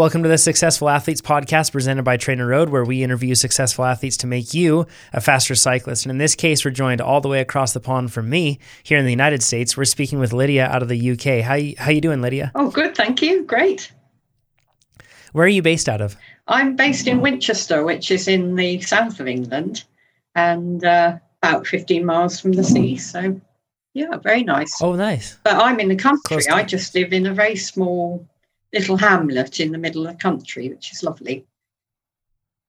Welcome to the Successful Athletes podcast presented by TrainerRoad, where we interview successful athletes to make you a faster cyclist. And in this case, we're joined all the way across the pond from me here in the United States. We're speaking with Lydia out of the UK. How you, how you doing, Lydia? Oh, good, thank you. Great. Where are you based out of? I'm based in Winchester, which is in the south of England, and uh, about 15 miles from the sea. So, yeah, very nice. Oh, nice. But I'm in the country. I just live in a very small little hamlet in the middle of the country, which is lovely.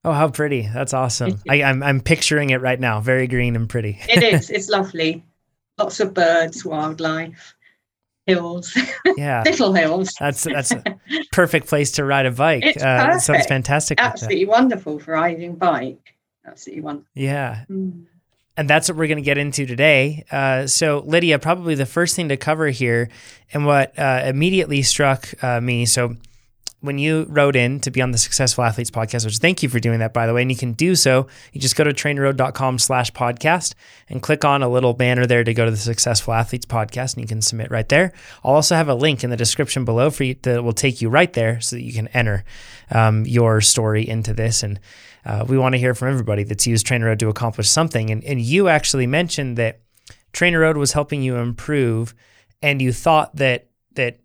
Oh, how pretty! That's awesome. I, am I'm, I'm picturing it right now. Very green and pretty. it is. It's lovely. Lots of birds, wildlife, hills. Yeah, little hills. That's that's a perfect place to ride a bike. It's uh, perfect. sounds fantastic. Absolutely wonderful for riding bike. Absolutely wonderful. Yeah. Mm and that's what we're going to get into today. Uh, so, Lydia, probably the first thing to cover here, and what uh, immediately struck uh, me. So, when you wrote in to be on the Successful Athletes podcast, which thank you for doing that, by the way, and you can do so. You just go to trainerroad.com slash podcast and click on a little banner there to go to the Successful Athletes podcast, and you can submit right there. I'll also have a link in the description below for you that will take you right there so that you can enter um, your story into this and uh, we want to hear from everybody that's used TrainerRoad to accomplish something. And, and you actually mentioned that TrainerRoad was helping you improve, and you thought that that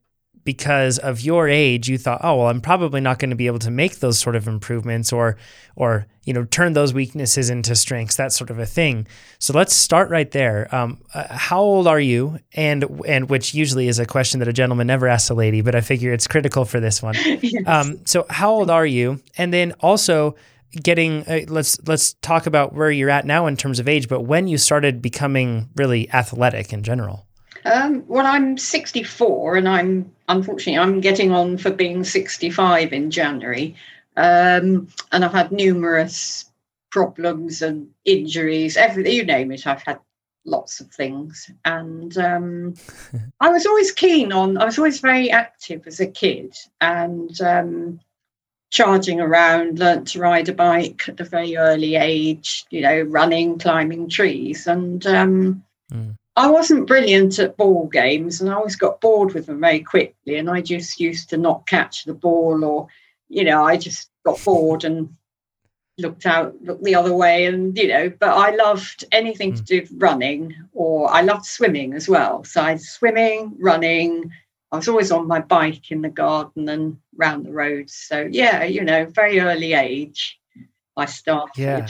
because of your age, you thought, oh well, I'm probably not going to be able to make those sort of improvements, or or you know turn those weaknesses into strengths, that sort of a thing. So let's start right there. Um, uh, how old are you? And and which usually is a question that a gentleman never asks a lady, but I figure it's critical for this one. yes. um, so how old are you? And then also getting uh, let's let's talk about where you're at now in terms of age but when you started becoming really athletic in general. Um, well i'm 64 and i'm unfortunately i'm getting on for being 65 in january. Um, and i've had numerous problems and injuries everything you name it i've had lots of things. And um, i was always keen on i was always very active as a kid. And um, charging around, learnt to ride a bike at a very early age, you know, running, climbing trees. And um, mm. I wasn't brilliant at ball games and I always got bored with them very quickly. And I just used to not catch the ball or, you know, I just got bored and looked out, looked the other way. And, you know, but I loved anything mm. to do with running or I loved swimming as well. So I would swimming, running, I was always on my bike in the garden and round the roads. So yeah, you know, very early age, I started. Yeah.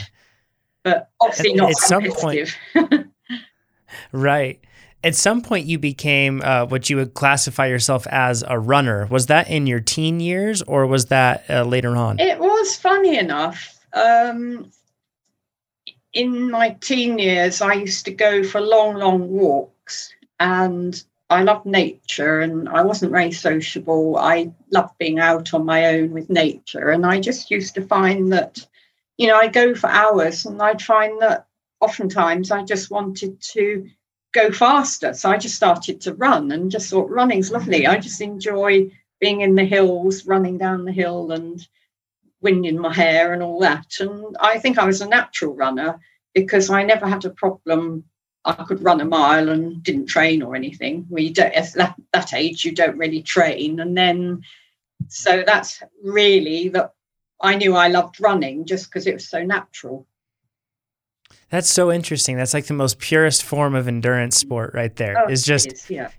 But obviously not at some point. right. At some point, you became uh, what you would classify yourself as a runner. Was that in your teen years, or was that uh, later on? It was funny enough. Um, in my teen years, I used to go for long, long walks, and I love nature and I wasn't very sociable. I loved being out on my own with nature. And I just used to find that, you know, I'd go for hours and I'd find that oftentimes I just wanted to go faster. So I just started to run and just thought running's lovely. I just enjoy being in the hills, running down the hill and wind in my hair and all that. And I think I was a natural runner because I never had a problem I could run a mile and didn't train or anything. We don't at that, that age you don't really train, and then so that's really that I knew I loved running just because it was so natural. That's so interesting. That's like the most purest form of endurance sport right there. Oh, is just is, yeah.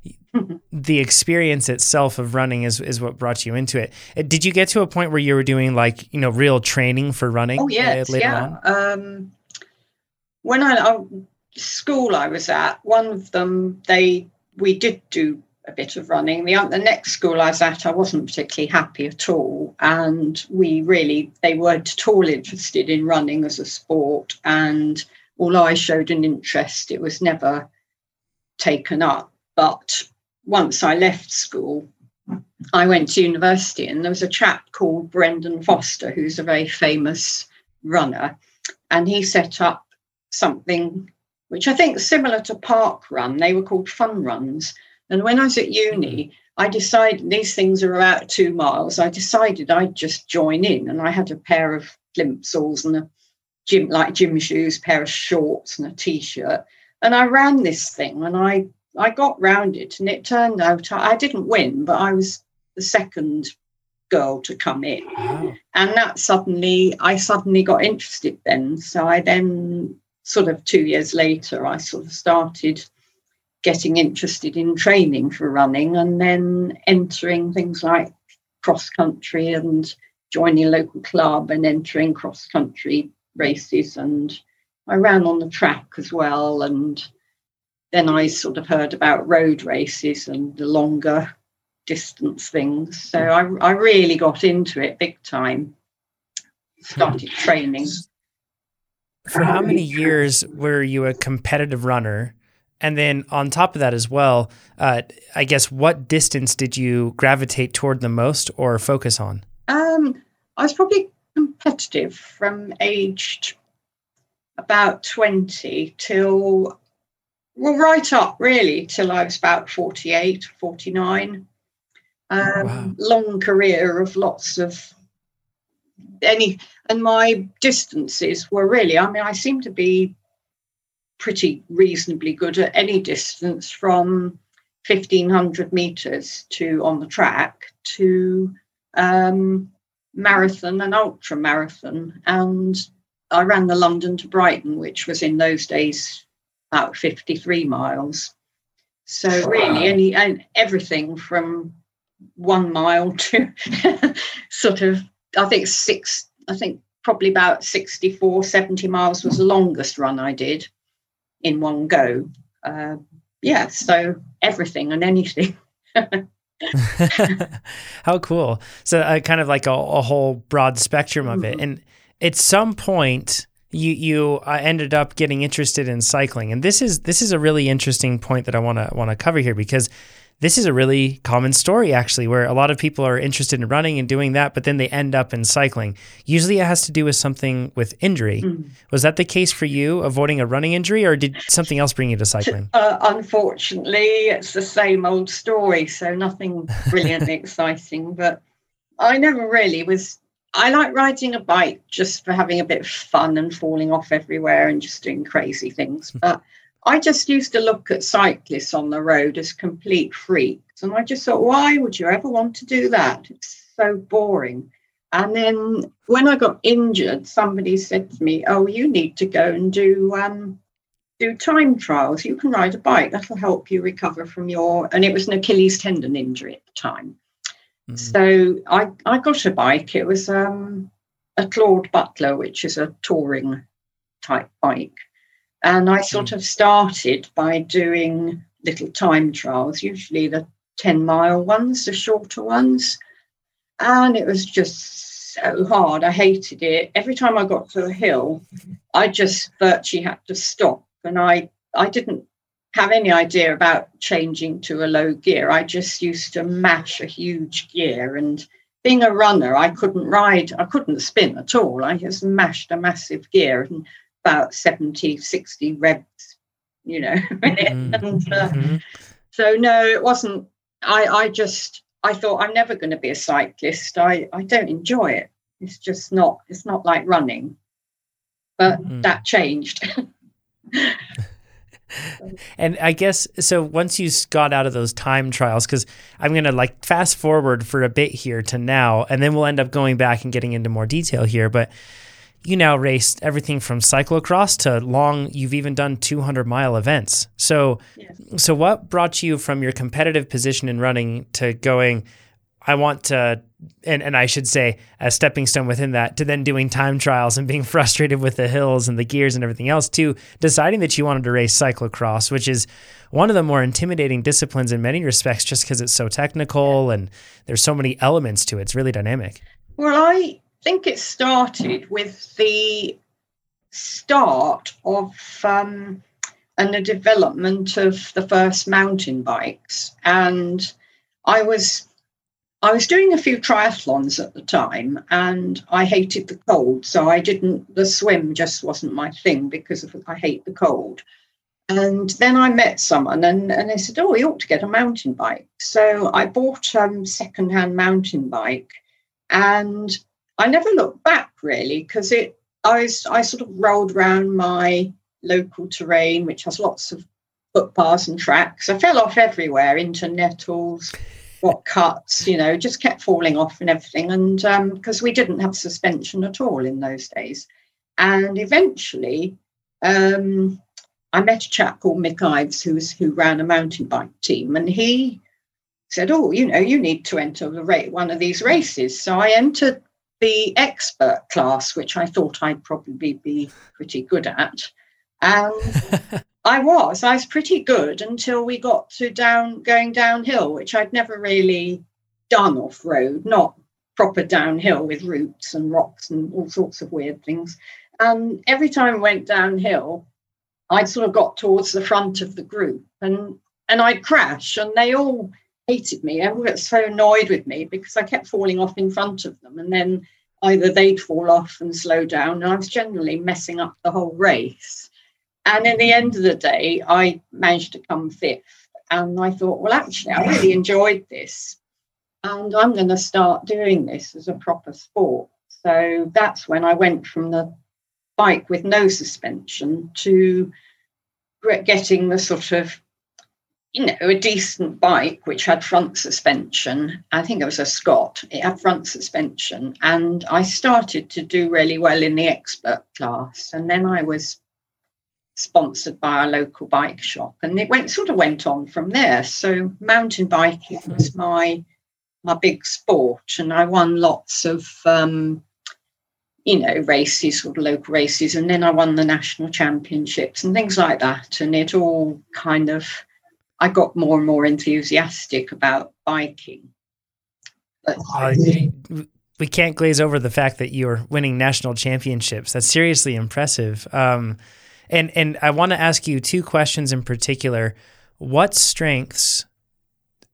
the experience itself of running is is what brought you into it. Uh, did you get to a point where you were doing like, you know, real training for running? Oh yes, yeah. Um, when I, I school I was at, one of them, they we did do a bit of running. The, the next school I was at, I wasn't particularly happy at all. And we really, they weren't at all interested in running as a sport. And although I showed an interest, it was never taken up. But once I left school, I went to university and there was a chap called Brendan Foster, who's a very famous runner. And he set up something which I think similar to park run, they were called fun runs. And when I was at uni, mm-hmm. I decided these things are about two miles. I decided I'd just join in, and I had a pair of plimsolls and a gym like gym shoes, pair of shorts and a t-shirt, and I ran this thing, and I I got round it, and it turned out I, I didn't win, but I was the second girl to come in. Wow. And that suddenly, I suddenly got interested then. So I then, sort of two years later, I sort of started getting interested in training for running and then entering things like cross country and joining a local club and entering cross country races. And I ran on the track as well. And then I sort of heard about road races and the longer distance things. So I, I really got into it big time. Started training. For how many years were you a competitive runner? And then on top of that as well, uh, I guess what distance did you gravitate toward the most or focus on? Um, I was probably competitive from aged about 20 till, well, right up really till I was about 48, 49. Um, wow. Long career of lots of any, and my distances were really, I mean, I seem to be pretty reasonably good at any distance from 1500 meters to on the track to um, marathon and ultra marathon. And I ran the London to Brighton, which was in those days about 53 miles. So really, any and everything from one mile to sort of, I think six, I think probably about 64, 70 miles was the longest run I did in one go. Uh, yeah, so everything and anything. How cool. So uh, kind of like a, a, whole broad spectrum of it. Mm-hmm. And at some point you you uh, ended up getting interested in cycling. And this is this is a really interesting point that I want to want to cover here because this is a really common story actually where a lot of people are interested in running and doing that but then they end up in cycling usually it has to do with something with injury mm. was that the case for you avoiding a running injury or did something else bring you to cycling uh, unfortunately it's the same old story so nothing brilliantly exciting but i never really was I like riding a bike just for having a bit of fun and falling off everywhere and just doing crazy things. But I just used to look at cyclists on the road as complete freaks. And I just thought, why would you ever want to do that? It's so boring. And then when I got injured, somebody said to me, Oh, you need to go and do um, do time trials. You can ride a bike. That'll help you recover from your and it was an Achilles tendon injury at the time. Mm-hmm. So I, I got a bike. It was um, a Claud Butler, which is a touring type bike. And I sort mm. of started by doing little time trials, usually the 10 mile ones, the shorter ones. And it was just so hard. I hated it. Every time I got to a hill, I just virtually had to stop. And I, I didn't have any idea about changing to a low gear. I just used to mash a huge gear. And being a runner, I couldn't ride, I couldn't spin at all. I just mashed a massive gear. And about 70, 60 revs, you know. Mm-hmm. and, uh, mm-hmm. So no, it wasn't. I I just I thought I'm never going to be a cyclist. I I don't enjoy it. It's just not. It's not like running. But mm-hmm. that changed. and I guess so. Once you got out of those time trials, because I'm going to like fast forward for a bit here to now, and then we'll end up going back and getting into more detail here. But you now raced everything from cyclocross to long you've even done 200 mile events. So yes. so what brought you from your competitive position in running to going i want to and, and i should say a stepping stone within that to then doing time trials and being frustrated with the hills and the gears and everything else to deciding that you wanted to race cyclocross which is one of the more intimidating disciplines in many respects just because it's so technical and there's so many elements to it. It's really dynamic. Well i think it started with the start of um, and the development of the first mountain bikes. And I was I was doing a few triathlons at the time and I hated the cold. So I didn't, the swim just wasn't my thing because of, I hate the cold. And then I met someone and, and they said, Oh, you ought to get a mountain bike. So I bought a um, secondhand mountain bike and I never looked back really because it I was, I sort of rolled around my local terrain, which has lots of footpaths and tracks. I fell off everywhere into nettles, got cuts, you know, just kept falling off and everything. And because um, we didn't have suspension at all in those days. And eventually, um, I met a chap called Mick Ives who was who ran a mountain bike team, and he said, "Oh, you know, you need to enter the rate one of these races." So I entered the expert class, which I thought I'd probably be pretty good at, um, and I was. I was pretty good until we got to down going downhill, which I'd never really done off road, not proper downhill with roots and rocks and all sorts of weird things. And every time I went downhill, I'd sort of got towards the front of the group and and I'd crash and they all hated me. Everyone got so annoyed with me because I kept falling off in front of them and then either they'd fall off and slow down and I was generally messing up the whole race. And in the end of the day, I managed to come fifth. And I thought, well, actually, I really enjoyed this. And I'm going to start doing this as a proper sport. So that's when I went from the bike with no suspension to getting the sort of you know a decent bike which had front suspension. I think it was a scott. It had front suspension. And i started to do really well in the expert class. And then i was sponsored by a local bike shop. And it went sort of went on from there. So mountain biking was my my big sport. And i won lots of um, you know, races, sort of local races, and then I won the national championships and things like that. And it all kind of, I got more and more enthusiastic about biking. But, uh, we can't glaze over the fact that you're winning national championships. That's seriously impressive. Um, and and I want to ask you two questions in particular. What strengths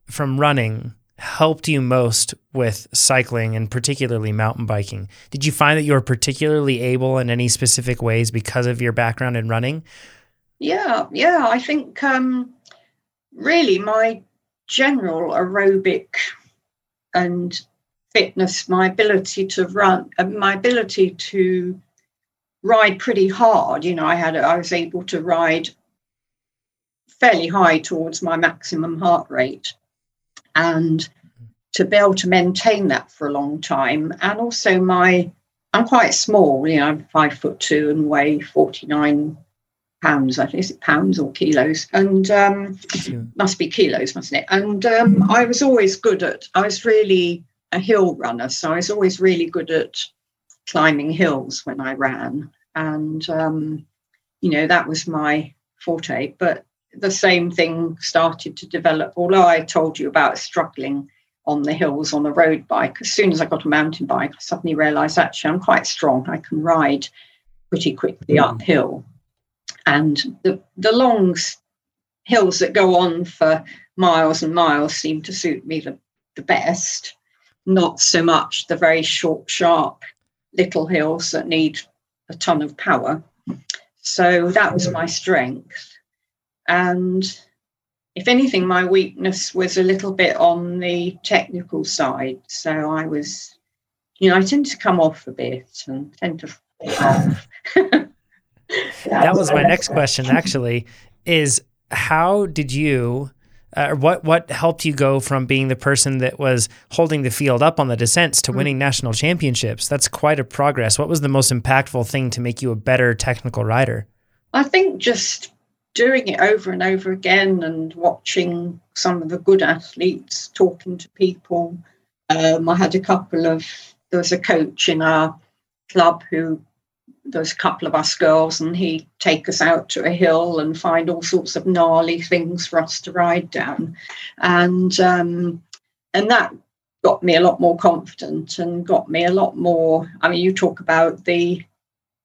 from running helped you most with cycling and particularly mountain biking? Did you find that you were particularly able in any specific ways because of your background in running? Yeah, yeah. I think um, really my general aerobic and fitness, my ability to run, uh, my ability to ride pretty hard. You know, I had I was able to ride fairly high towards my maximum heart rate and to be able to maintain that for a long time. And also my I'm quite small, you know, I'm five foot two and weigh 49 pounds, I think is it pounds or kilos? And um, must be kilos, mustn't it? And um, I was always good at I was really a hill runner, so I was always really good at climbing hills when I ran. And um, you know, that was my forte. But the same thing started to develop. Although I told you about struggling on the hills on a road bike, as soon as I got a mountain bike, I suddenly realised actually I'm quite strong. I can ride pretty quickly mm. uphill, and the the long hills that go on for miles and miles seem to suit me the, the best. Not so much the very short, sharp little hills that need a ton of power. So that was my strength. And if anything, my weakness was a little bit on the technical side. So I was, you know, I tend to come off a bit and tend to fall off. That was my next question, actually, is how did you uh, what what helped you go from being the person that was holding the field up on the descents to mm. winning national championships? That's quite a progress. What was the most impactful thing to make you a better technical rider? I think just doing it over and over again and watching some of the good athletes talking to people. Um, I had a couple of, there was a coach in our club who, there was a couple of us girls, and he'd take us out to a hill and find all sorts of gnarly things for us to ride down. And, um, and that got me a lot more confident and got me a lot more. I mean, you talk about the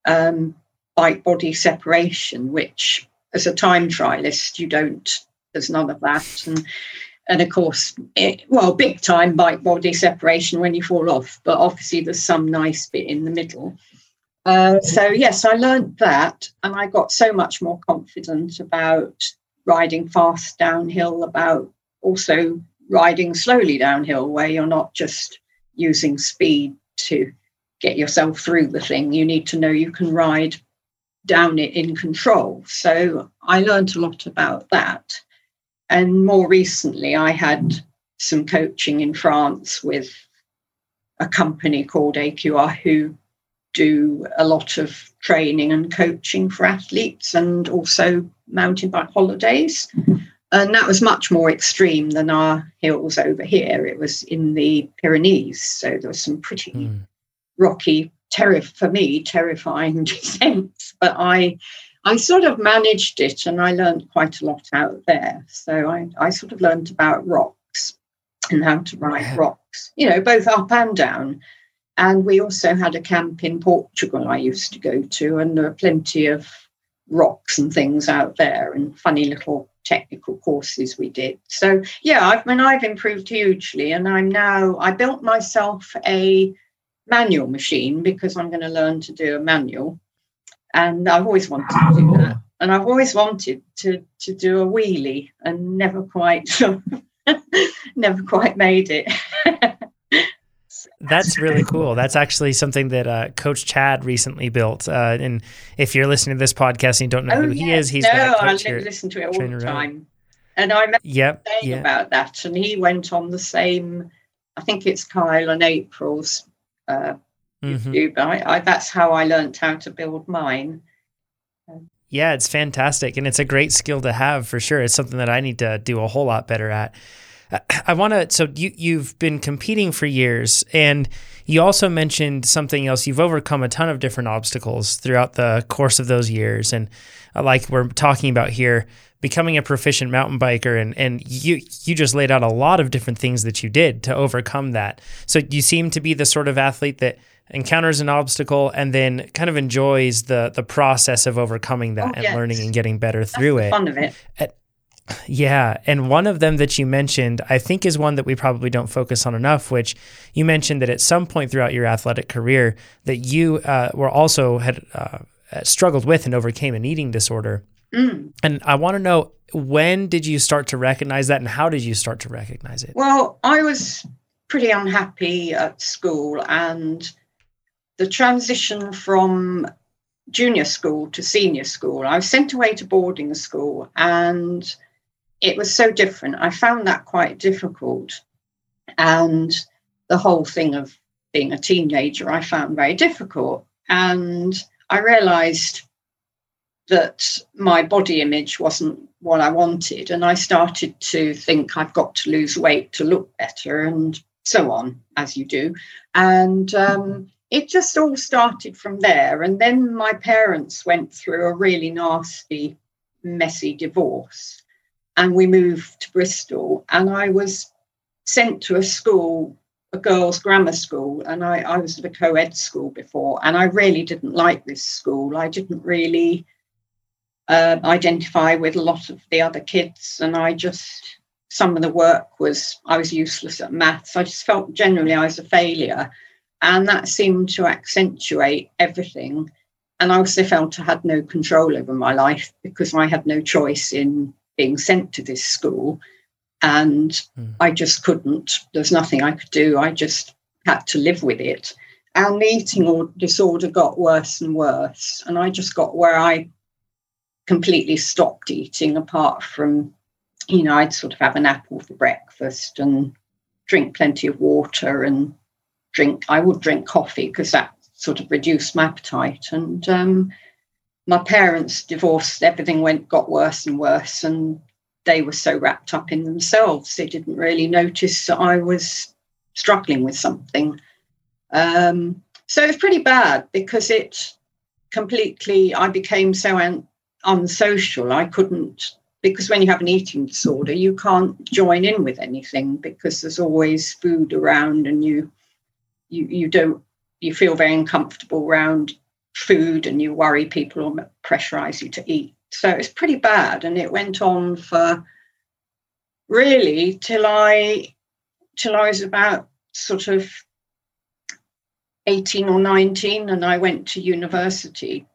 um, bike body separation, which as a time trialist, you don't. There's none of that, and and of course, it, well, big time bike body separation when you fall off, but obviously there's some nice bit in the middle. Uh, so yes, I learned that, and I got so much more confident about riding fast downhill, about also riding slowly downhill, where you're not just using speed to get yourself through the thing. You need to know you can ride down it in control. So I learned a lot about that. And more recently, I had some coaching in France with a company called AQR who do a lot of training and coaching for athletes and also mountain bike holidays. Mm-hmm. And that was much more extreme than our hills over here. It was in the Pyrenees. So there was some pretty mm. rocky, terri- for me, terrifying descents. But I I sort of managed it and I learned quite a lot out there. So I, I sort of learned about rocks and how to ride rocks, you know, both up and down. And we also had a camp in Portugal I used to go to, and there are plenty of rocks and things out there and funny little technical courses we did. So yeah, I've I mean I've improved hugely and I'm now I built myself a manual machine because I'm going to learn to do a manual. And I've always wanted to do that. And I've always wanted to to do a wheelie and never quite never quite made it. That's really cool. That's actually something that uh, Coach Chad recently built. Uh, and if you're listening to this podcast and you don't know oh, who he is, he's no, I listen to it all the time. And I remember yep, saying yep. about that, and he went on the same. I think it's Kyle and April's uh, mm-hmm. YouTube. I, I, that's how I learned how to build mine. Yeah, it's fantastic, and it's a great skill to have for sure. It's something that I need to do a whole lot better at. I want to. So you you've been competing for years, and you also mentioned something else. You've overcome a ton of different obstacles throughout the course of those years, and uh, like we're talking about here, becoming a proficient mountain biker, and and you you just laid out a lot of different things that you did to overcome that. So you seem to be the sort of athlete that encounters an obstacle and then kind of enjoys the the process of overcoming that oh, and yes. learning and getting better through That's it. Fun of it. Yeah. And one of them that you mentioned, I think, is one that we probably don't focus on enough, which you mentioned that at some point throughout your athletic career that you uh, were also had uh, struggled with and overcame an eating disorder. Mm. And I want to know when did you start to recognize that and how did you start to recognize it? Well, I was pretty unhappy at school and the transition from junior school to senior school, I was sent away to boarding school and it was so different. I found that quite difficult. And the whole thing of being a teenager, I found very difficult. And I realized that my body image wasn't what I wanted. And I started to think I've got to lose weight to look better and so on, as you do. And um, it just all started from there. And then my parents went through a really nasty, messy divorce and we moved to Bristol. And I was sent to a school, a girls' grammar school, and I, I was at a co ed school before, and I really didn't like this school. I didn't really uh, identify with a lot of the other kids, and I just, some of the work was, I was useless at maths. I just felt generally I was a failure. And that seemed to accentuate everything. And I also felt I had no control over my life because I had no choice in being sent to this school. And mm. I just couldn't, there's nothing I could do. I just had to live with it. And the eating disorder got worse and worse. And I just got where I completely stopped eating, apart from, you know, I'd sort of have an apple for breakfast and drink plenty of water and drink, I would drink coffee because that sort of reduced my appetite. And um, my parents divorced, everything went got worse and worse, and they were so wrapped up in themselves they didn't really notice that I was struggling with something. Um, so it was pretty bad because it completely. I became so un, unsocial. I couldn't because when you have an eating disorder, you can't join in with anything because there's always food around, and you you you don't you feel very uncomfortable around food and you worry people will pressurize you to eat. So it's pretty bad. And it went on for really till I till I was about sort of 18 or 19 and I went to university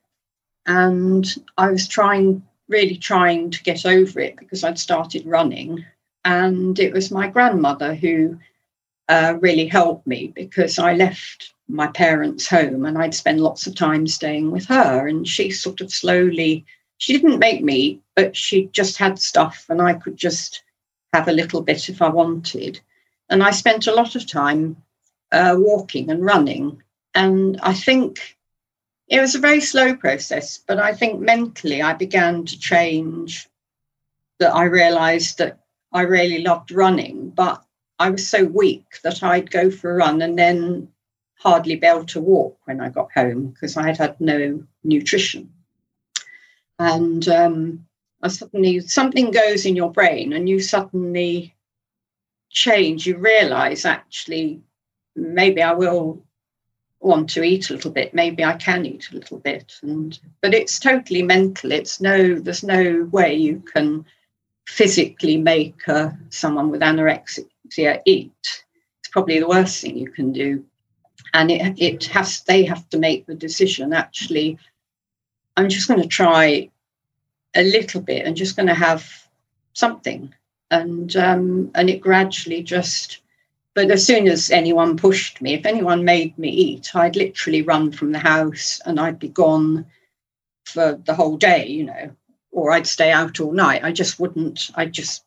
and I was trying really trying to get over it because I'd started running and it was my grandmother who uh, really helped me because I left my parents' home and I'd spend lots of time staying with her. And she sort of slowly, she didn't make me, but she just had stuff and I could just have a little bit if I wanted. and I spent a lot of time uh, walking and running. And I think it was a very slow process, but I think mentally I began to change. That I realized that I really loved running, but I was so weak that I'd go for a run and then hardly be able to walk when I got home because I had had no nutrition. And um, I suddenly, something goes in your brain and you suddenly change. You realize actually, maybe I will want to eat a little bit. Maybe I can eat a little bit. And, but it's totally mental. It's no, there's no way you can physically make uh, someone with anorexia eat. It's probably the worst thing you can do. And it, it has, they have to make the decision actually, I'm just going to try a little bit and just going to have something. And, um, and it gradually just, but as soon as anyone pushed me, if anyone made me eat, I'd literally run from the house and I'd be gone for the whole day, you know, or I'd stay out all night. I just wouldn't, I just,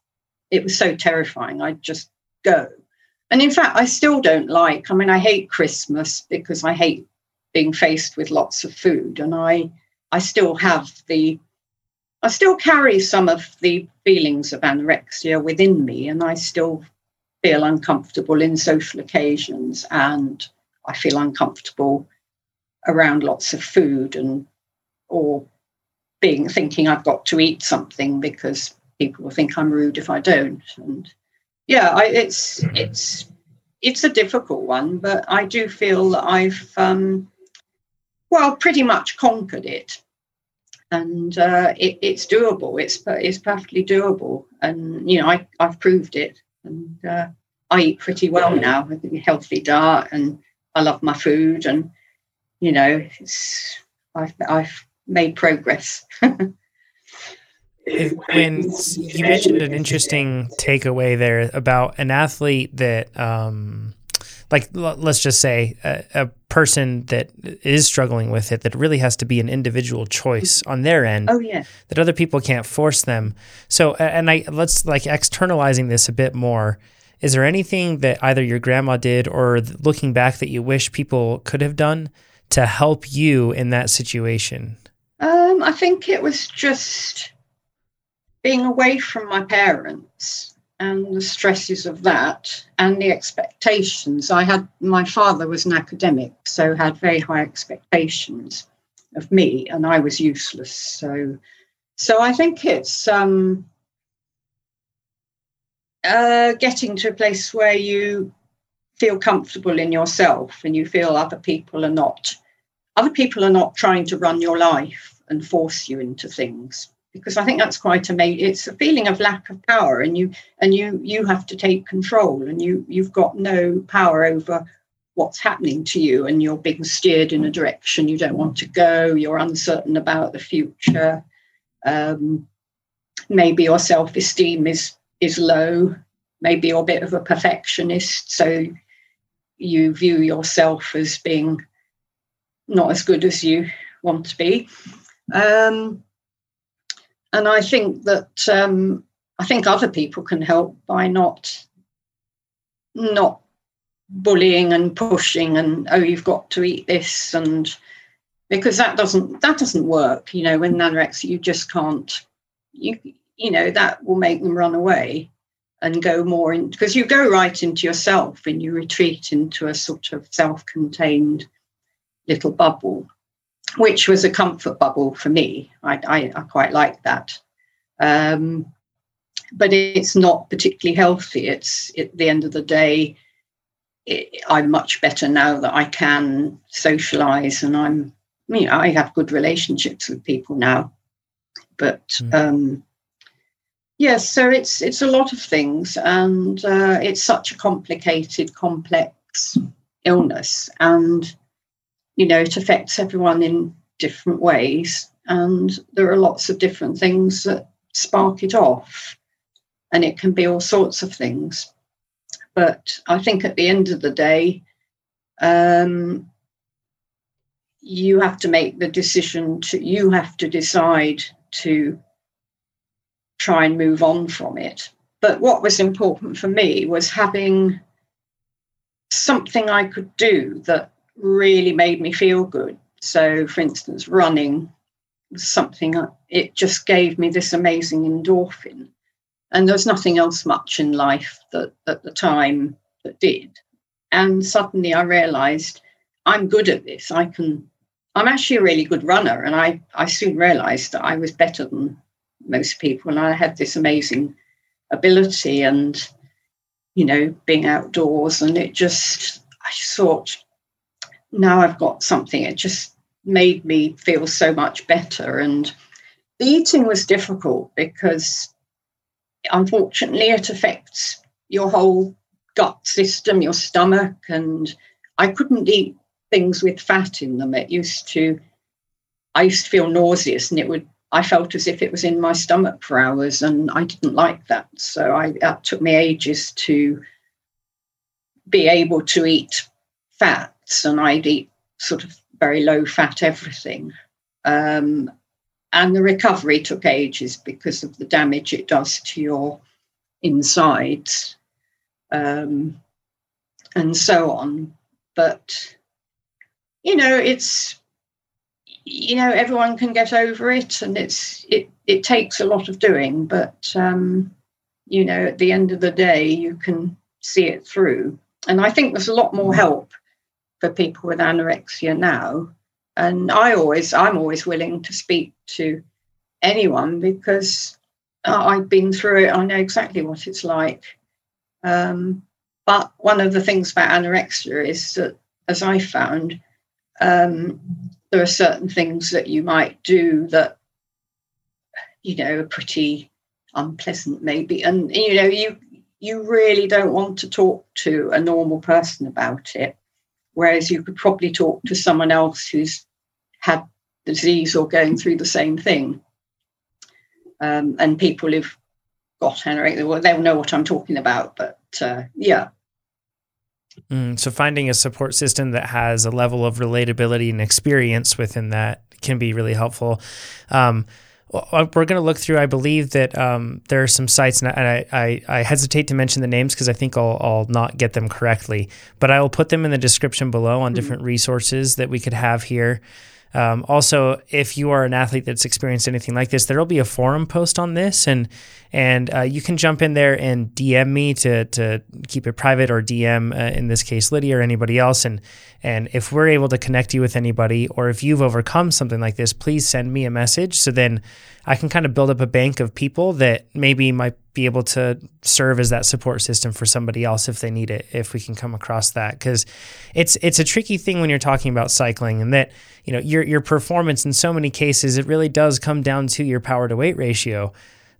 it was so terrifying. I'd just go. And in fact, I still don't like, I mean, I hate Christmas because I hate being faced with lots of food. And I, I still have the, I still carry some of the feelings of anorexia within me. And I still feel uncomfortable in social occasions and I feel uncomfortable around lots of food and, or being thinking I've got to eat something because people will think I'm rude if I don't. And yeah, I, it's it's it's a difficult one, but I do feel that I've um, well pretty much conquered it, and uh, it, it's doable. It's it's perfectly doable, and you know I I've proved it, and uh, I eat pretty well now. I think a healthy diet, and I love my food, and you know it's I've I've made progress. when you mentioned an interesting takeaway there about an athlete that um, like let's just say a, a, person that is struggling with it that really has to be an individual choice on their end oh yeah. that other people can't force them. So and i let's like externalizing this a bit more. Is there anything that either your grandma did or looking back that you wish people could have done to help you in that situation? Um, I think it was just being away from my parents and the stresses of that and the expectations. I had my father was an academic, so had very high expectations of me, and I was useless. So, so I think it's um, uh, getting to a place where you feel comfortable in yourself and you feel other people are not other people are not trying to run your life and force you into things because I think that's quite amazing. It's a feeling of lack of power, and you and you you have to take control, and you you've got no power over what's happening to you, and you're being steered in a direction you don't want to go. You're uncertain about the future. Um, maybe your self esteem is is low. Maybe you're a bit of a perfectionist, so you view yourself as being not as good as you want to be. Um, and I think that um, I think other people can help by not not bullying and pushing and oh you've got to eat this and because that doesn't that doesn't work you know when anorexia you just can't you you know that will make them run away and go more in because you go right into yourself and you retreat into a sort of self-contained little bubble which was a comfort bubble for me. I, I, I quite like that. Um, but it's not particularly healthy. It's at the end of the day, it, I'm much better now that I can socialize and I'm, you know, I have good relationships with people now. But mm. um, yes, so it's it's a lot of things, and uh, it's such a complicated, complex illness, and you know, it affects everyone in different ways. And there are lots of different things that spark it off. And it can be all sorts of things. But I think at the end of the day, um, you have to make the decision to, you have to decide to try and move on from it. But what was important for me was having something I could do that really made me feel good. So, for instance, running was something, it just gave me this amazing endorphin. And there was nothing else much in life that at the time that did. And suddenly I realized I'm good at this. I can, I'm actually a really good runner. And I, I soon realized that I was better than most people. And I had this amazing ability and, you know, being outdoors. And it just, I just thought, now I've got something. It just made me feel so much better. And the eating was difficult because unfortunately it affects your whole gut system, your stomach. And I couldn't eat things with fat in them. It used to, I used to feel nauseous and it would, I felt as if it was in my stomach for hours and I didn't like that. So I, it took me ages to be able to eat and I'd eat sort of very low fat everything. Um, and the recovery took ages because of the damage it does to your insides um, and so on. But, you know, it's, you know, everyone can get over it and it's, it, it takes a lot of doing, but, um, you know, at the end of the day, you can see it through. And I think there's a lot more help for people with anorexia now. And I always, I'm always willing to speak to anyone because I've been through it. I know exactly what it's like. Um, but one of the things about anorexia is that, as I found, um, there are certain things that you might do that, you know, are pretty unpleasant, maybe. And, you know, you you really don't want to talk to a normal person about it whereas you could probably talk to someone else who's had the disease or going through the same thing. Um, and people who've got anorexia, well, they'll know what I'm talking about. But uh, yeah. Mm, so finding a support system that has a level of relatability and experience within that can be really helpful. Um, we're going to look through. I believe that um, there are some sites, and I, I, I hesitate to mention the names because I think I'll, I'll not get them correctly. But I will put them in the description below on mm-hmm. different resources that we could have here. Um, also, if you are an athlete that's experienced anything like this, there will be a forum post on this, and and uh, you can jump in there and DM me to to keep it private, or DM uh, in this case Lydia or anybody else, and and if we're able to connect you with anybody, or if you've overcome something like this, please send me a message. So then I can kind of build up a bank of people that maybe might be able to serve as that support system for somebody else if they need it, if we can come across that. Because it's it's a tricky thing when you're talking about cycling and that, you know, your your performance in so many cases, it really does come down to your power to weight ratio.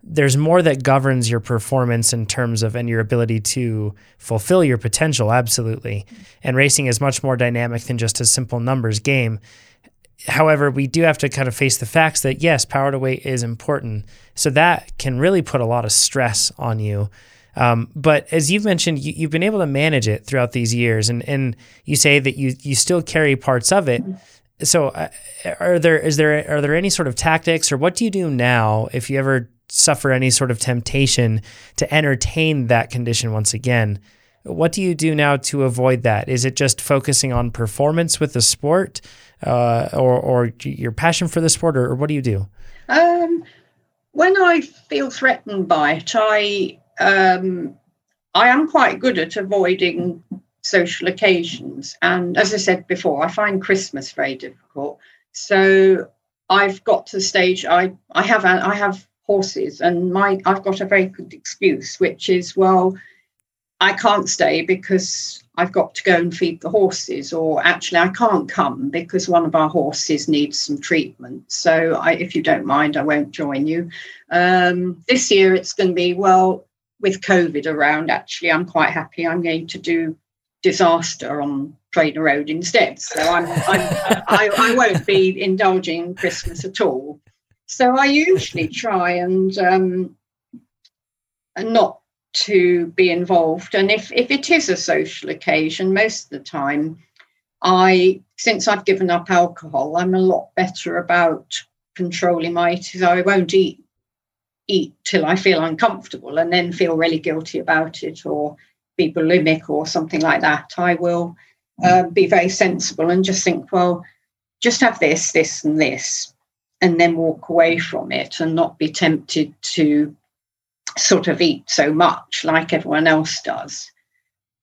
There's more that governs your performance in terms of and your ability to fulfill your potential, absolutely. And racing is much more dynamic than just a simple numbers game. However, we do have to kind of face the facts that yes, power to weight is important. So that can really put a lot of stress on you. Um, but as you've mentioned, you, have been able to manage it throughout these years, and, and you say that you you still carry parts of it. So, uh, are there is there are there any sort of tactics, or what do you do now if you ever suffer any sort of temptation to entertain that condition once again? What do you do now to avoid that? Is it just focusing on performance with the sport? uh, or or your passion for the sport, or, or what do you do? Um, when I feel threatened by it, I um, I am quite good at avoiding social occasions, and as I said before, I find Christmas very difficult. So I've got to the stage I I have I have horses, and my I've got a very good excuse, which is well, I can't stay because I've got to go and feed the horses, or actually, I can't come because one of our horses needs some treatment. So, I, if you don't mind, I won't join you. Um, this year, it's going to be well with COVID around. Actually, I'm quite happy. I'm going to do disaster on TrainerRoad instead. So I'm, I'm I, I won't be indulging Christmas at all. So I usually try and um, and not to be involved. And if, if it is a social occasion, most of the time, I, since I've given up alcohol, I'm a lot better about controlling my eating. I won't eat eat till I feel uncomfortable and then feel really guilty about it or be bulimic or something like that, I will uh, be very sensible and just think, well, just have this, this, and this, and then walk away from it and not be tempted to sort of eat so much like everyone else does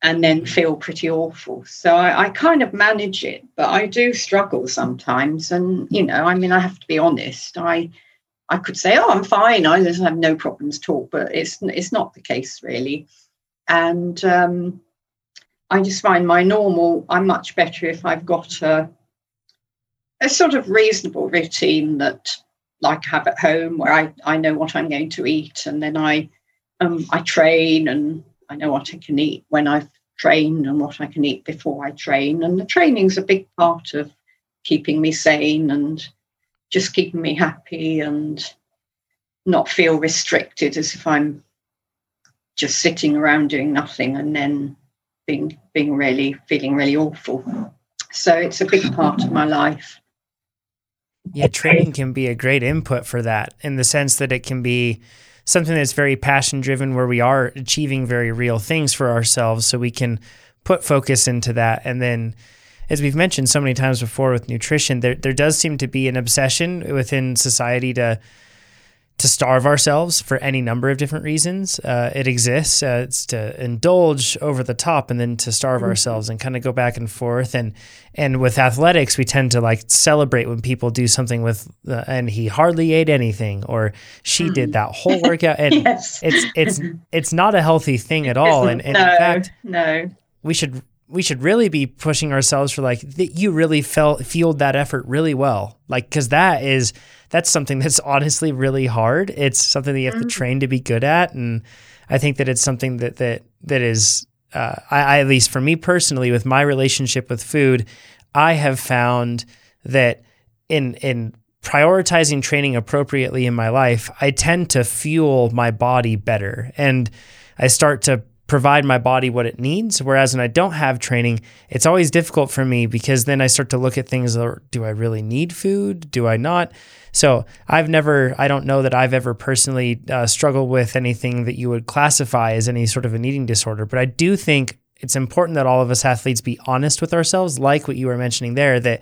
and then feel pretty awful. So I, I, kind of manage it, but I do struggle sometimes. And you know, I mean, I have to be honest. I I could say, oh, I'm fine. I just have no problems at all, but it's it's not the case really. And um, I just find my normal. I'm much better if I've got a a sort of reasonable routine that like have at home where I, I know what I'm going to eat and then I um, I train and I know what I can eat when I've trained and what I can eat before I train. And the training's a big part of keeping me sane and just keeping me happy and not feel restricted as if I'm just sitting around doing nothing and then being being really feeling really awful. So it's a big part of my life. Yeah, training can be a great input for that in the sense that it can be something that's very passion driven where we are achieving very real things for ourselves so we can put focus into that. And then as we've mentioned so many times before with nutrition there there does seem to be an obsession within society to to starve ourselves for any number of different reasons. Uh, it exists. Uh, it's to indulge over the top and then to starve mm-hmm. ourselves and kind of go back and forth. And and with athletics, we tend to like celebrate when people do something with uh, and he hardly ate anything or she mm. did that whole workout. And yes. it's it's it's not a healthy thing at all. And, and no, in fact, no, we should we should really be pushing ourselves for like that you really felt fueled that effort really well like because that is that's something that's honestly really hard it's something that you have to mm-hmm. train to be good at and i think that it's something that that that is uh, I, I at least for me personally with my relationship with food i have found that in in prioritizing training appropriately in my life i tend to fuel my body better and i start to provide my body what it needs. Whereas when I don't have training, it's always difficult for me because then I start to look at things do I really need food? Do I not? So I've never, I don't know that I've ever personally uh, struggled with anything that you would classify as any sort of an eating disorder. But I do think it's important that all of us athletes be honest with ourselves, like what you were mentioning there, that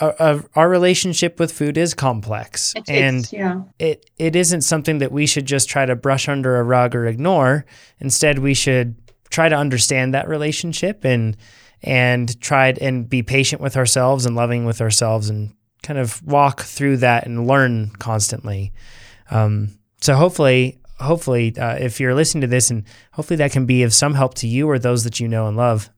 our, our relationship with food is complex. It and yeah. it it isn't something that we should just try to brush under a rug or ignore. Instead we should try to understand that relationship and and try and be patient with ourselves and loving with ourselves and kind of walk through that and learn constantly. Um, so hopefully hopefully uh, if you're listening to this and hopefully that can be of some help to you or those that you know and love.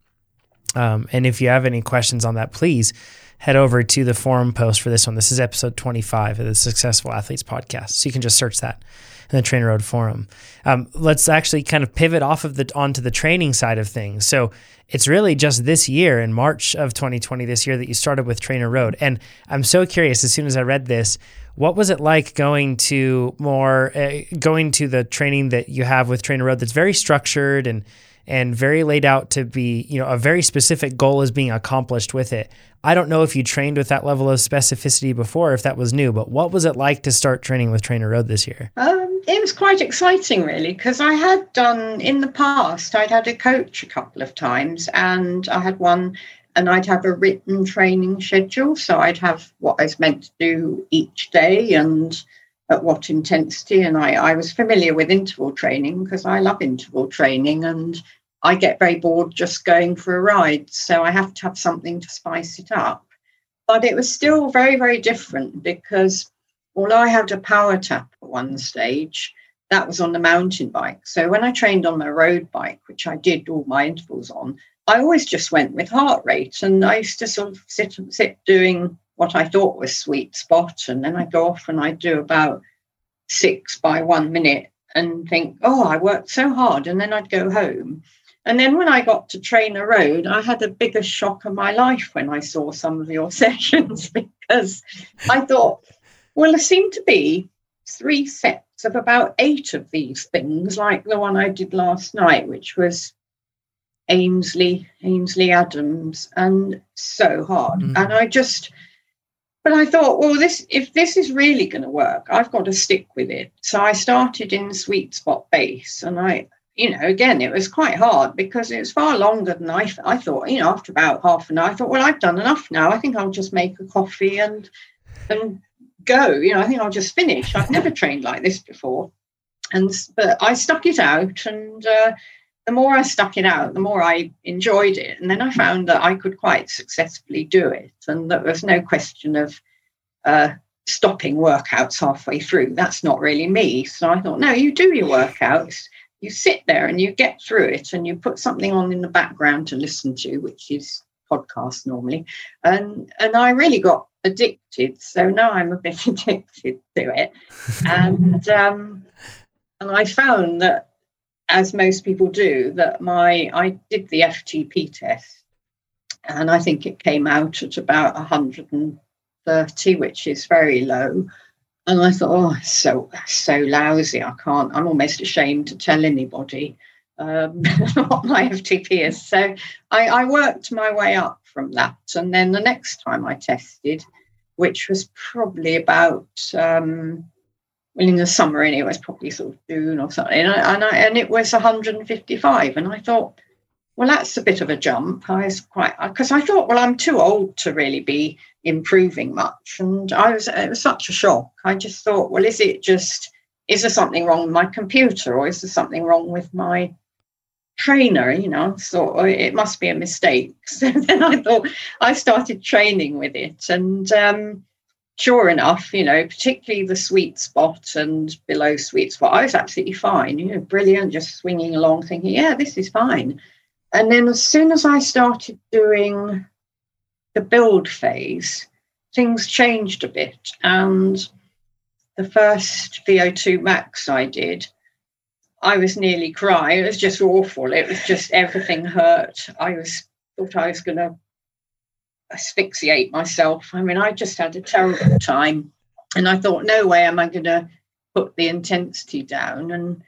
Um, and if you have any questions on that please head over to the forum post for this one. This is episode 25 of the Successful Athletes podcast. So you can just search that in the TrainerRoad forum. Um, let's actually kind of pivot off of the onto the training side of things. So it's really just this year in March of 2020, this year that you started with TrainerRoad. And I'm so curious. As soon as I read this, what was it like going to more uh, going to the training that you have with TrainerRoad? That's very structured and and very laid out to be, you know, a very specific goal is being accomplished with it. I don't know if you trained with that level of specificity before, if that was new, but what was it like to start training with TrainerRoad this year? Um, it was quite exciting, really, because I had done in the past, I'd had a coach a couple of times, and I had one, and I'd have a written training schedule. So I'd have what I was meant to do each day and at what intensity. And I, I was familiar with interval training because I love interval training and I get very bored just going for a ride. So I have to have something to spice it up. But it was still very, very different because although I had a PowerTap at one stage, that was on the mountain bike. So when I trained on my road bike, which I did all my intervals on, I always just went with heart rate. And I used to sort of sit sit doing what I thought was sweet spot. And then I'd go off and I'd do about six by one minute and think, oh, I worked so hard. And then I'd go home. And then when I got to TrainerRoad, I had the biggest shock of my life when I saw some of your sessions because I thought, well, there seemed to be three sets of about eight of these things, like the one I did last night, which was Ainsley, Ainsley Adams, and so hard. Mm-hmm. And I just but I thought, well, this if this is really going to work, I've got to stick with it. So I started in sweet spot base, and I you know, again, it was quite hard because it was far longer than I, I thought. You know, after about half an hour, I thought, well, I've done enough now. I think I'll just make a coffee and and go. You know, I think I'll just finish. I've never trained like this before, and but I stuck it out, and uh, the more I stuck it out, the more I enjoyed it, and then I found that I could quite successfully do it, and that there was no question of. Uh, stopping workouts halfway through that's not really me so i thought no you do your workouts you sit there and you get through it and you put something on in the background to listen to, which is podcast normally. And and I really got addicted. So now I'm a bit addicted to it. and um, and I found that as most people do, that my I did the FTP test and I think it came out at about 130, which is very low. And I thought, oh, so so lousy. I can't. I'm almost ashamed to tell anybody um, what my FTP is. So I, I worked my way up from that. And then the next time I tested, which was probably about um, well in the summer anyway, it was probably sort of June or something, and, I, and, I, and it was 155, and I thought, well, that's a bit of a jump. I was quite because I thought, well, I'm too old to really be improving much, and I was it was such a shock. I just thought, well, is it just is there something wrong with my computer, or is there something wrong with my trainer? You know, so oh, it must be a mistake. So then I thought I started training with it, and um, sure enough, you know, particularly the sweet spot and below sweet spot, I was absolutely fine. You know, brilliant, just swinging along, thinking, yeah, this is fine and then as soon as I started doing the build phase, things changed a bit. And the first VO2 max I did, I was nearly crying. It was just awful. It was just everything hurt. I was thought I was going to asphyxiate myself. I mean, I just had a terrible time. And I thought, no way am I going to put the intensity down. And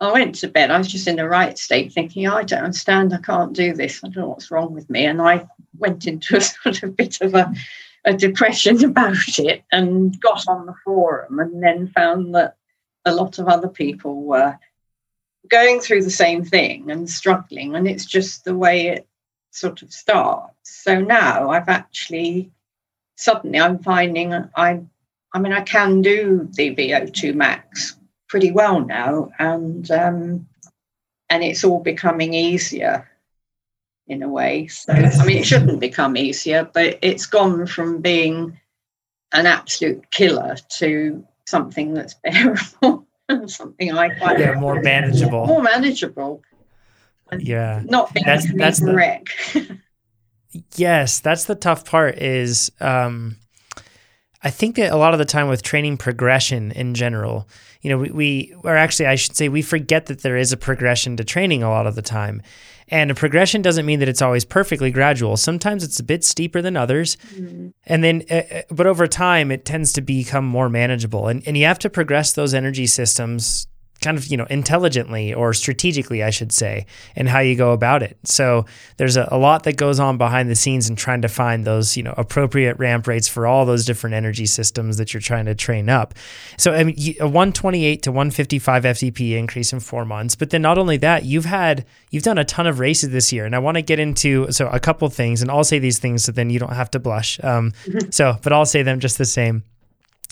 I went to bed. I was just in the right state, thinking, I don't understand. I can't do this. I don't know what's wrong with me. And I went into a sort of bit of a, a depression about it and got on the forum and then found that a lot of other people were going through the same thing and struggling. And it's just the way it sort of starts. So now I've actually suddenly I'm finding I I mean I can do the VO2 max pretty well now, and um, and it's all becoming easier in a way. So I mean, it shouldn't become easier, but it's gone from being an absolute killer to something that's bearable something I quite yeah more manageable, more manageable. Yeah, not being that's that's the wreck. yes, that's the tough part. Is um, I think that a lot of the time with training progression in general, you know, we, we or actually I should say we forget that there is a progression to training a lot of the time. And a progression doesn't mean that it's always perfectly gradual. Sometimes it's a bit steeper than others. Mm-hmm. And then, uh, uh but over time, it tends to become more manageable. And, and you have to progress those energy systems kind of you know intelligently or strategically i should say and how you go about it. So there's a, a, lot that goes on behind the scenes in trying to find those you know appropriate ramp rates for all those different energy systems that you're trying to train up. So i mean a 128 to 155 ftp increase in four months but then not only that you've had you've done a ton of races this year. And i want to get into so a couple things and i'll say these things so then you don't have to blush. Um, so but i'll say them just the same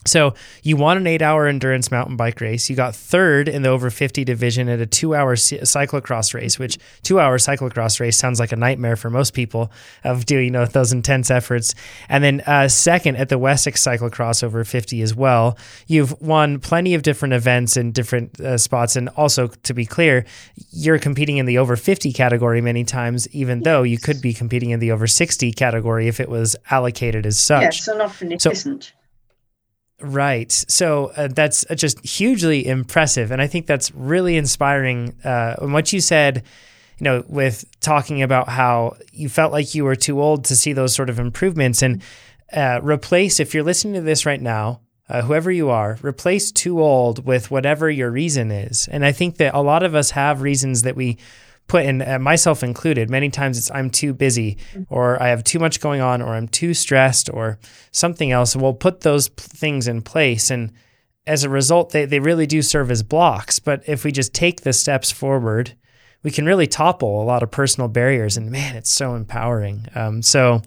so you won an eight-hour endurance mountain bike race. You got third in the over 50 division at a two-hour cyclocross race, which two-hour cyclocross race sounds like a nightmare for most people of doing you know those intense efforts. And then uh, second at the Wessex cyclocross over 50 as well. You've won plenty of different events in different uh, spots, and also to be clear, you're competing in the over 50 category many times, even yes. though you could be competing in the over 60 category if it was allocated as such. Yes, and often it so, not Right. So uh, that's just hugely impressive. And I think that's really inspiring. Uh, and what you said, you know, with talking about how you felt like you were too old to see those sort of improvements and uh, replace, if you're listening to this right now, uh, whoever you are, replace too old with whatever your reason is. And I think that a lot of us have reasons that we put in uh, myself included many times it's i'm too busy or i have too much going on or i'm too stressed or something else we'll put those things in place and as a result, they, they really do serve as blocks. But if we just take the steps forward, we can really topple a lot of personal barriers. And man, it's so empowering. Um, so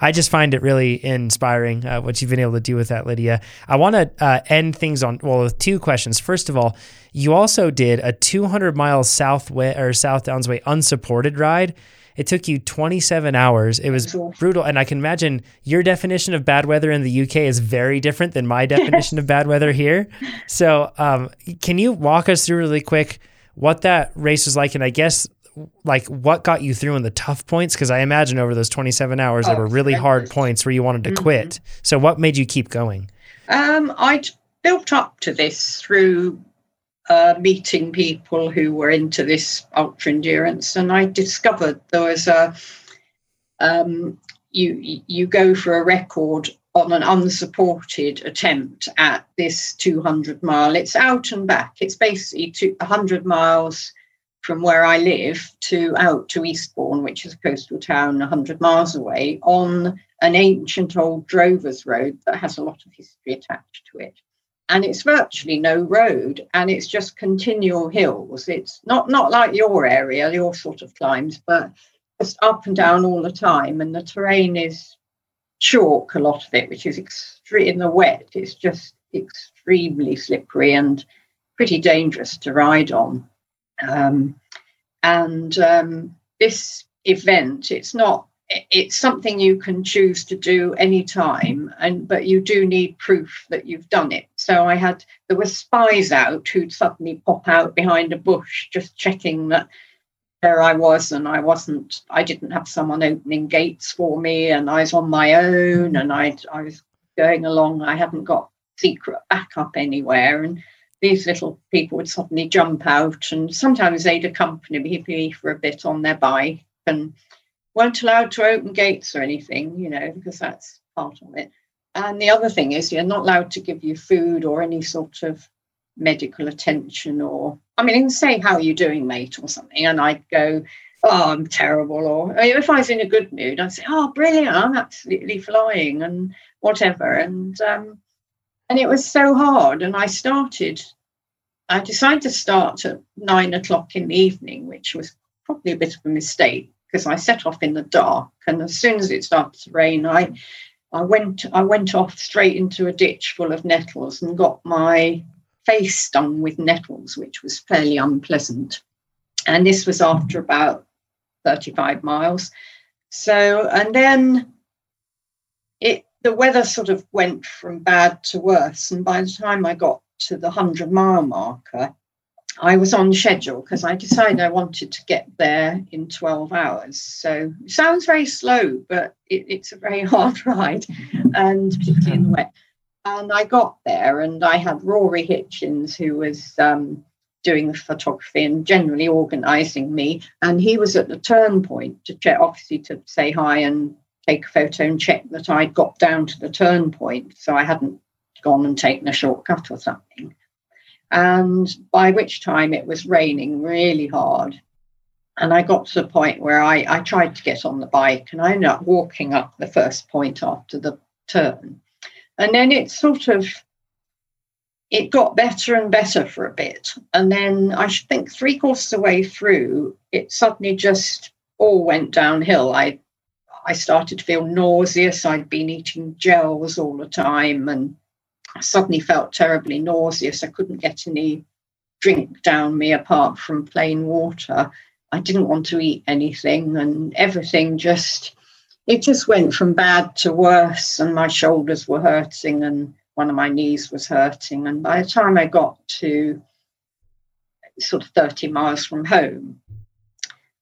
I just find it really inspiring uh, what you've been able to do with that, Lydia. I want to uh, end things on well with two questions. First of all, you also did a 200 miles south way or south downs way unsupported ride. It took you 27 hours. It was brutal. And I can imagine your definition of bad weather in the UK is very different than my definition of bad weather here. So, um, can you walk us through really quick what that race was like? And I guess, like, what got you through in the tough points? Because I imagine over those 27 hours, oh, there were really hard points where you wanted to mm-hmm. quit. So, what made you keep going? Um, I'd built up to this through uh, meeting people who were into this ultra endurance, and I discovered there was a um, you you go for a record on an unsupported attempt at this 200 mile. It's out and back. It's basically two, 100 miles from where I live to out to Eastbourne, which is a coastal town 100 miles away, on an ancient old drovers road that has a lot of history attached to it. And it's virtually no road and it's just continual hills. It's not not like your area your sort of climbs but just up and down all the time and the terrain is chalk a lot of it which is extreme in the wet it's just extremely slippery and pretty dangerous to ride on um, and um, this event it's not it's something you can choose to do anytime and but you do need proof that you've done it. So i had there were spies out who'd suddenly pop out behind a bush just checking that there i was and i wasn't i didn't have someone opening gates for me and i was on my own and i i was going along. I hadn't got secret backup anywhere and these little people would suddenly jump out and sometimes they'd accompany me for a bit on their bike and weren't allowed to open gates or anything, you know, because that's part of it. And the other thing is, you're not allowed to give you food or any sort of medical attention or, I mean, say, How are you doing, mate? or something. And I'd go, Oh, I'm terrible. Or if I was in a good mood, I'd say, Oh, brilliant. I'm absolutely flying and whatever. And, um, and it was so hard. And I started, I decided to start at nine o'clock in the evening, which was probably a bit of a mistake because I set off in the dark, and as soon as it started to rain, I I went I went off straight into a ditch full of nettles and got my face stung with nettles, which was fairly unpleasant. And this was after about 35 miles. So and then the weather sort of went from bad to worse. And by the time I got to the 100 mile marker, I was on schedule because I decided I wanted to get there in 12 hours. So it sounds very slow, but it, it's a very hard ride, and particularly in the wet. And I got there, and I had Rory Hitchens, who was um, doing the photography and generally organising me. And he was at the turn point to check, obviously, to say hi and take a photo and check that I'd got down to the turn point. So I hadn't gone and taken a shortcut or something and by which time it was raining really hard. And I got to the point where I, I tried to get on the bike and I ended up walking up the first point after the turn. And then it sort of it got better and better for a bit. And then I should think three quarters of the way through, it suddenly just all went downhill. I I started to feel nauseous. I'd been eating gels all the time and I suddenly felt terribly nauseous. I couldn't get any drink down me apart from plain water. I didn't want to eat anything, and everything just it just went from bad to worse. And my shoulders were hurting, and one of my knees was hurting. And by the time I got to sort of 30 miles from home,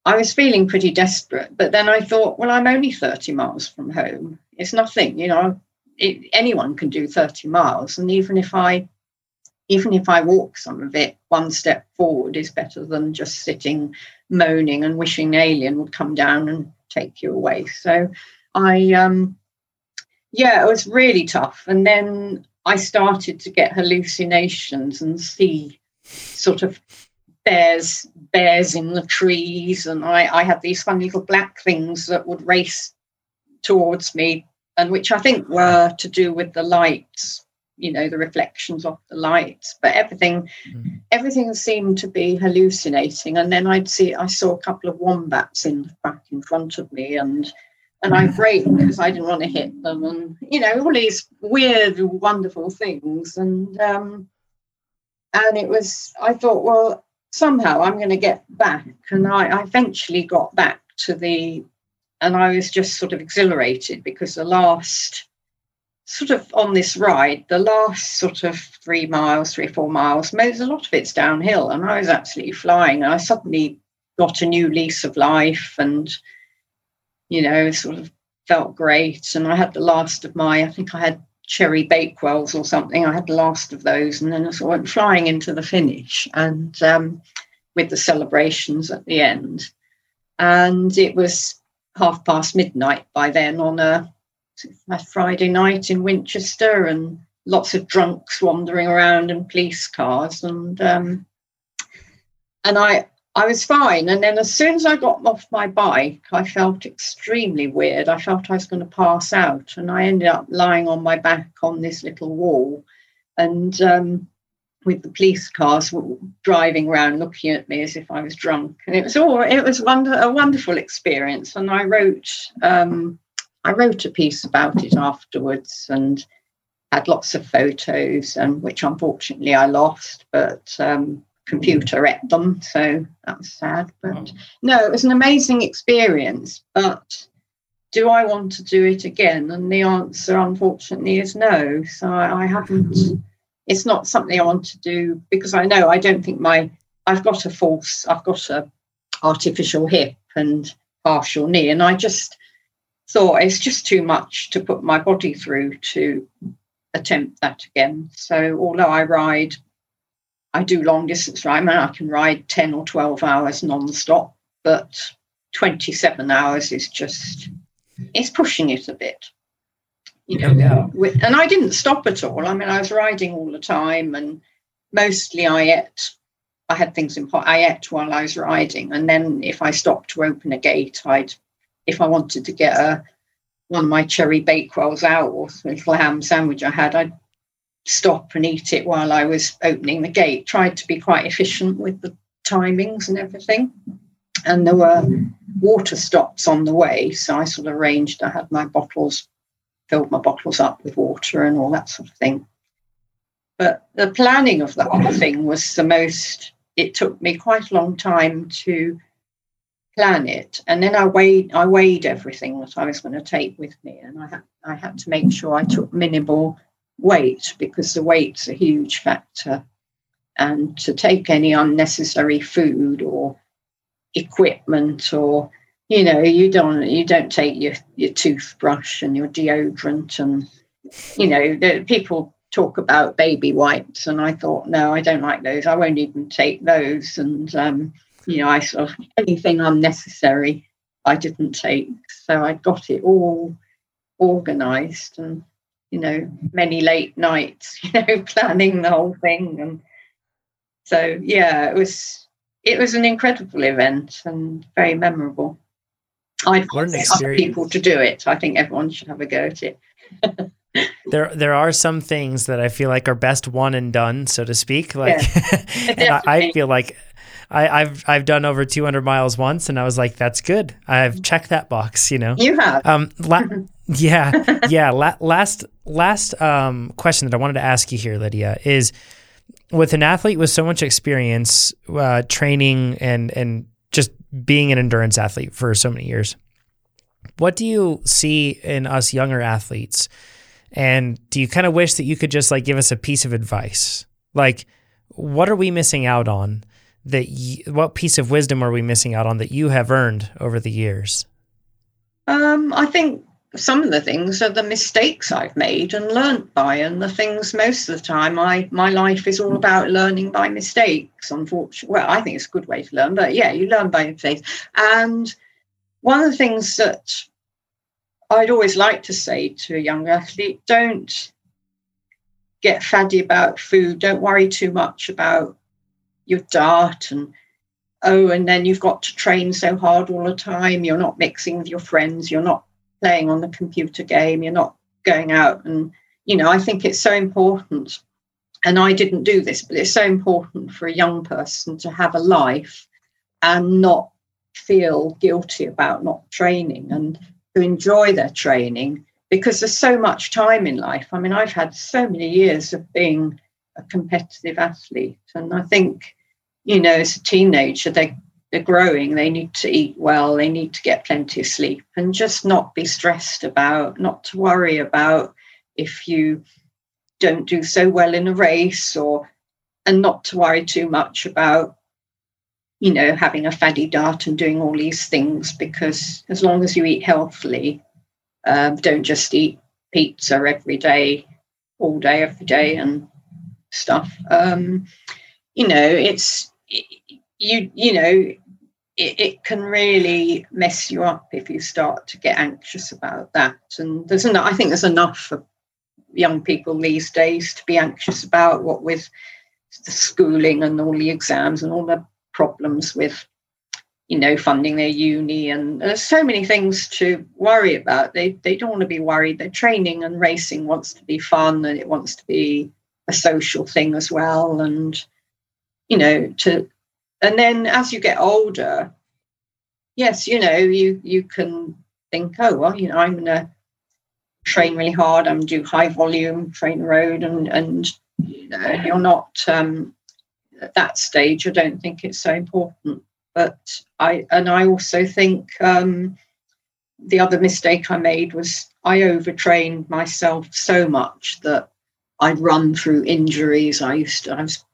I was feeling pretty desperate. But then I thought, well, I'm only 30 miles from home. It's nothing, you know, it, anyone can do 30 miles and even if i even if i walk some of it one step forward is better than just sitting moaning and wishing an alien would come down and take you away so i um yeah it was really tough and then i started to get hallucinations and see sort of bears bears in the trees and i i had these funny little black things that would race towards me and which I think were to do with the lights you know the reflections of the lights but everything mm. everything seemed to be hallucinating and then i'd see i saw a couple of wombats in back in front of me and and i braked because i didn't want to hit them and you know all these weird wonderful things and um and it was i thought well somehow i'm going to get back and I, I eventually got back to the and i was just sort of exhilarated because the last sort of on this ride, the last sort of three miles, three, four miles, most a lot of it's downhill. And I was absolutely flying. And I suddenly got a new lease of life and, you know, sort of felt great. And I had the last of my, I think I had cherry bakewells or something. I had the last of those. And then I sort of went flying into the finish and um, with the celebrations at the end. And it was half past midnight by then on a a Friday night in Winchester and lots of drunks wandering around and police cars and um, and I I was fine. And then as soon as I got off my bike I felt extremely weird. I felt I was going to pass out. And I ended up lying on my back on this little wall. And um, with the police cars driving around looking at me as if I was drunk. And it was all it was wonder, a wonderful experience. And I wrote um, I wrote a piece about it afterwards and had lots of photos, um, which unfortunately I lost, but um, computer at them, so that was sad. But oh. no, it was an amazing experience. But do I want to do it again? And the answer, unfortunately, is no. So I, I haven't. It's not something I want to do because I know I don't think my I've got a false, I've got a artificial hip and partial knee, and I just thought it's just too much to put my body through to attempt that again. So although I ride, I do long distance ride, I can ride 10 or 12 hours non-stop, but 27 hours is just, it's pushing it a bit. You know, yeah. with, and I didn't stop at all. I mean, I was riding all the time and mostly I ate I had things in pot. I ate while I was riding, and then if I stopped to open a gate, I'd if I wanted to get a one of my cherry bakewells out or a little ham sandwich I had, I'd stop and eat it while I was opening the gate. Tried to be quite efficient with the timings and everything. And there were water stops on the way, so I sort of arranged. I had my bottles, filled my bottles up with water and all that sort of thing. But the planning of the whole thing was the most. It took me quite a long time to plan it and then i weighed i weighed everything that i was going to take with me and i had i had to make sure i took minimal weight because the weight's a huge factor. And to take any unnecessary food or equipment or you know you don't you don't take your your toothbrush and your deodorant and you know the, people talk about baby wipes and i thought no i don't like those. I won't even take those. And um, you know, I sort of anything unnecessary I didn't take. So I got it all organized and, you know, many late nights, you know, planning the whole thing. And so, yeah, it was, it was an incredible event and very memorable. I'd other people to do it. I think everyone should have a go at it. there there are some things that I feel like are best one and done, so to speak. Like, yeah, I, I, feel like I, have I've done over 200 miles once, and I was like, "That's good. I've checked that box." You know, you have. Um, la- yeah, yeah. La- last last um, question that I wanted to ask you here, Lydia, is with an athlete with so much experience, uh, training and and just being an endurance athlete for so many years, what do you see in us younger athletes? And do you kind of wish that you could just like give us a piece of advice? Like, what are we missing out on? that y- what piece of wisdom are we missing out on that you have earned over the years? Um, I think some of the things are the mistakes I've made and learnt by, and the things most of the time I my life is all mm. about learning by mistakes. Unfortunately, well, I think it's a good way to learn, but yeah, you learn by mistakes. And one of the things that I'd always like to say to a young athlete: don't get faddy about food. Don't worry too much about your diet and oh and then you've got to train so hard all the time you're not mixing with your friends you're not playing on the computer game you're not going out and you know, I think it's so important. And I didn't do this, but it's so important for a young person to have a life and not feel guilty about not training and to enjoy their training because there's so much time in life. I mean, I've had so many years of being a competitive athlete, and I think, you know, as a teenager, they they're growing, they need to eat well, they need to get plenty of sleep, and just not be stressed about, not to worry about if you don't do so well in a race, or and not to worry too much about you know, having a fatty diet and doing all these things because as long as you eat healthily, um, don't just eat pizza every day, all day, every day, and stuff. Um, you know, it's you. You know, it, it, can really mess you up if you start to get anxious about that. And there's enough. I think there's enough for young people these days to be anxious about. What with the schooling and all the exams and all the problems with you know funding their uni and there's so many things to worry about they they don't want to be worried their training and racing wants to be fun and it wants to be a social thing as well and you know to and then as you get older yes you know you you can think oh well you know i'm going to train really hard i'm do high volume train road and and you know you're not um at that stage, I don't think it's so important. But I and I also think um, the other mistake I made was I overtrained myself so much that I'd run through injuries. I used to, I was,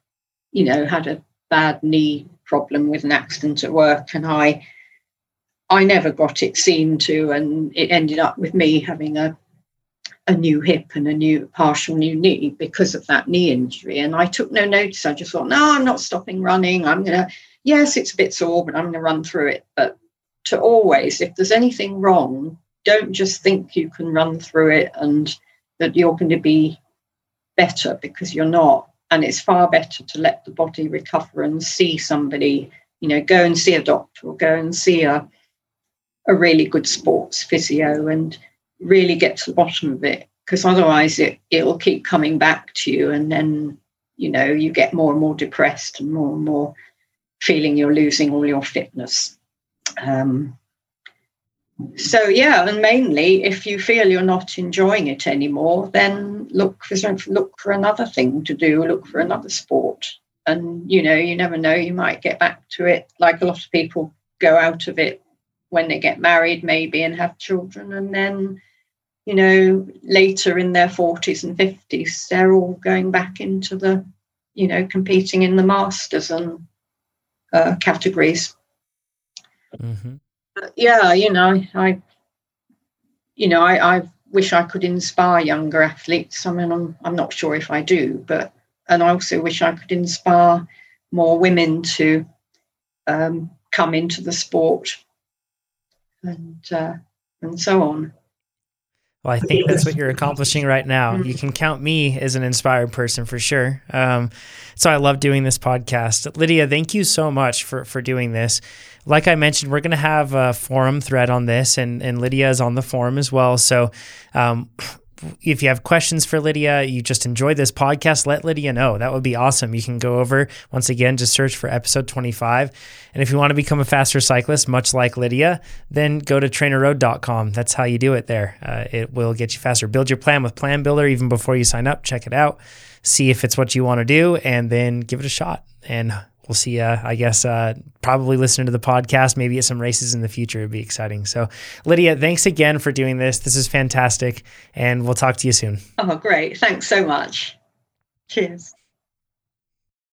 you know, had a bad knee problem with an accident at work, and I, I never got it seen to, and it ended up with me having a a new hip and a new partial new knee because of that knee injury. And I took no notice. I just thought, no, I'm not stopping running. I'm to, yes, it's a bit sore, but I'm to run through it. But to always, if there's anything wrong, don't just think you can run through it and that you're going to be better because you're not. And it's far better to let the body recover and see somebody, you know, go and see a doctor or go and see a, a really good sports physio and really get to the bottom of it because otherwise it it'll keep coming back to you and then you know you get more and more depressed and more and more feeling you're losing all your fitness. Um, so yeah and mainly if you feel you're not enjoying it anymore then look for look for another thing to do look for another sport and you know you never know you might get back to it like a lot of people go out of it when they get married maybe and have children and then you know, later in their 40s and 50s, they're all going back into the, you know, competing in the masters and uh, categories. Mm-hmm. Yeah, you know, I, you know, I, I wish I could inspire younger athletes. I mean, I'm, I'm not sure if I do, but, and I also wish I could inspire more women to um, come into the sport and, uh, and so on. Well, I think that's what you're accomplishing right now. You can count me as an inspired person for sure. Um, so I love doing this podcast. Lydia, thank you so much for for doing this. Like I mentioned, we're going to have a forum thread on this, and and Lydia is on the forum as well. So um, if you have questions for Lydia, you just enjoyed this podcast, let Lydia know. That would be awesome. You can go over, once again, just search for episode 25. And if you want to become a faster cyclist, much like Lydia, then go to trainerroad.com. That's how you do it there. Uh, it will get you faster. Build your plan with Plan Builder even before you sign up. Check it out. See if it's what you want to do, and then give it a shot. And we'll see you, I guess, uh, probably listening to the podcast, maybe at some races in the future. It'd be exciting. So, Lydia, thanks again for doing this. This is fantastic. And we'll talk to you soon. Oh, great. Thanks so much. Cheers.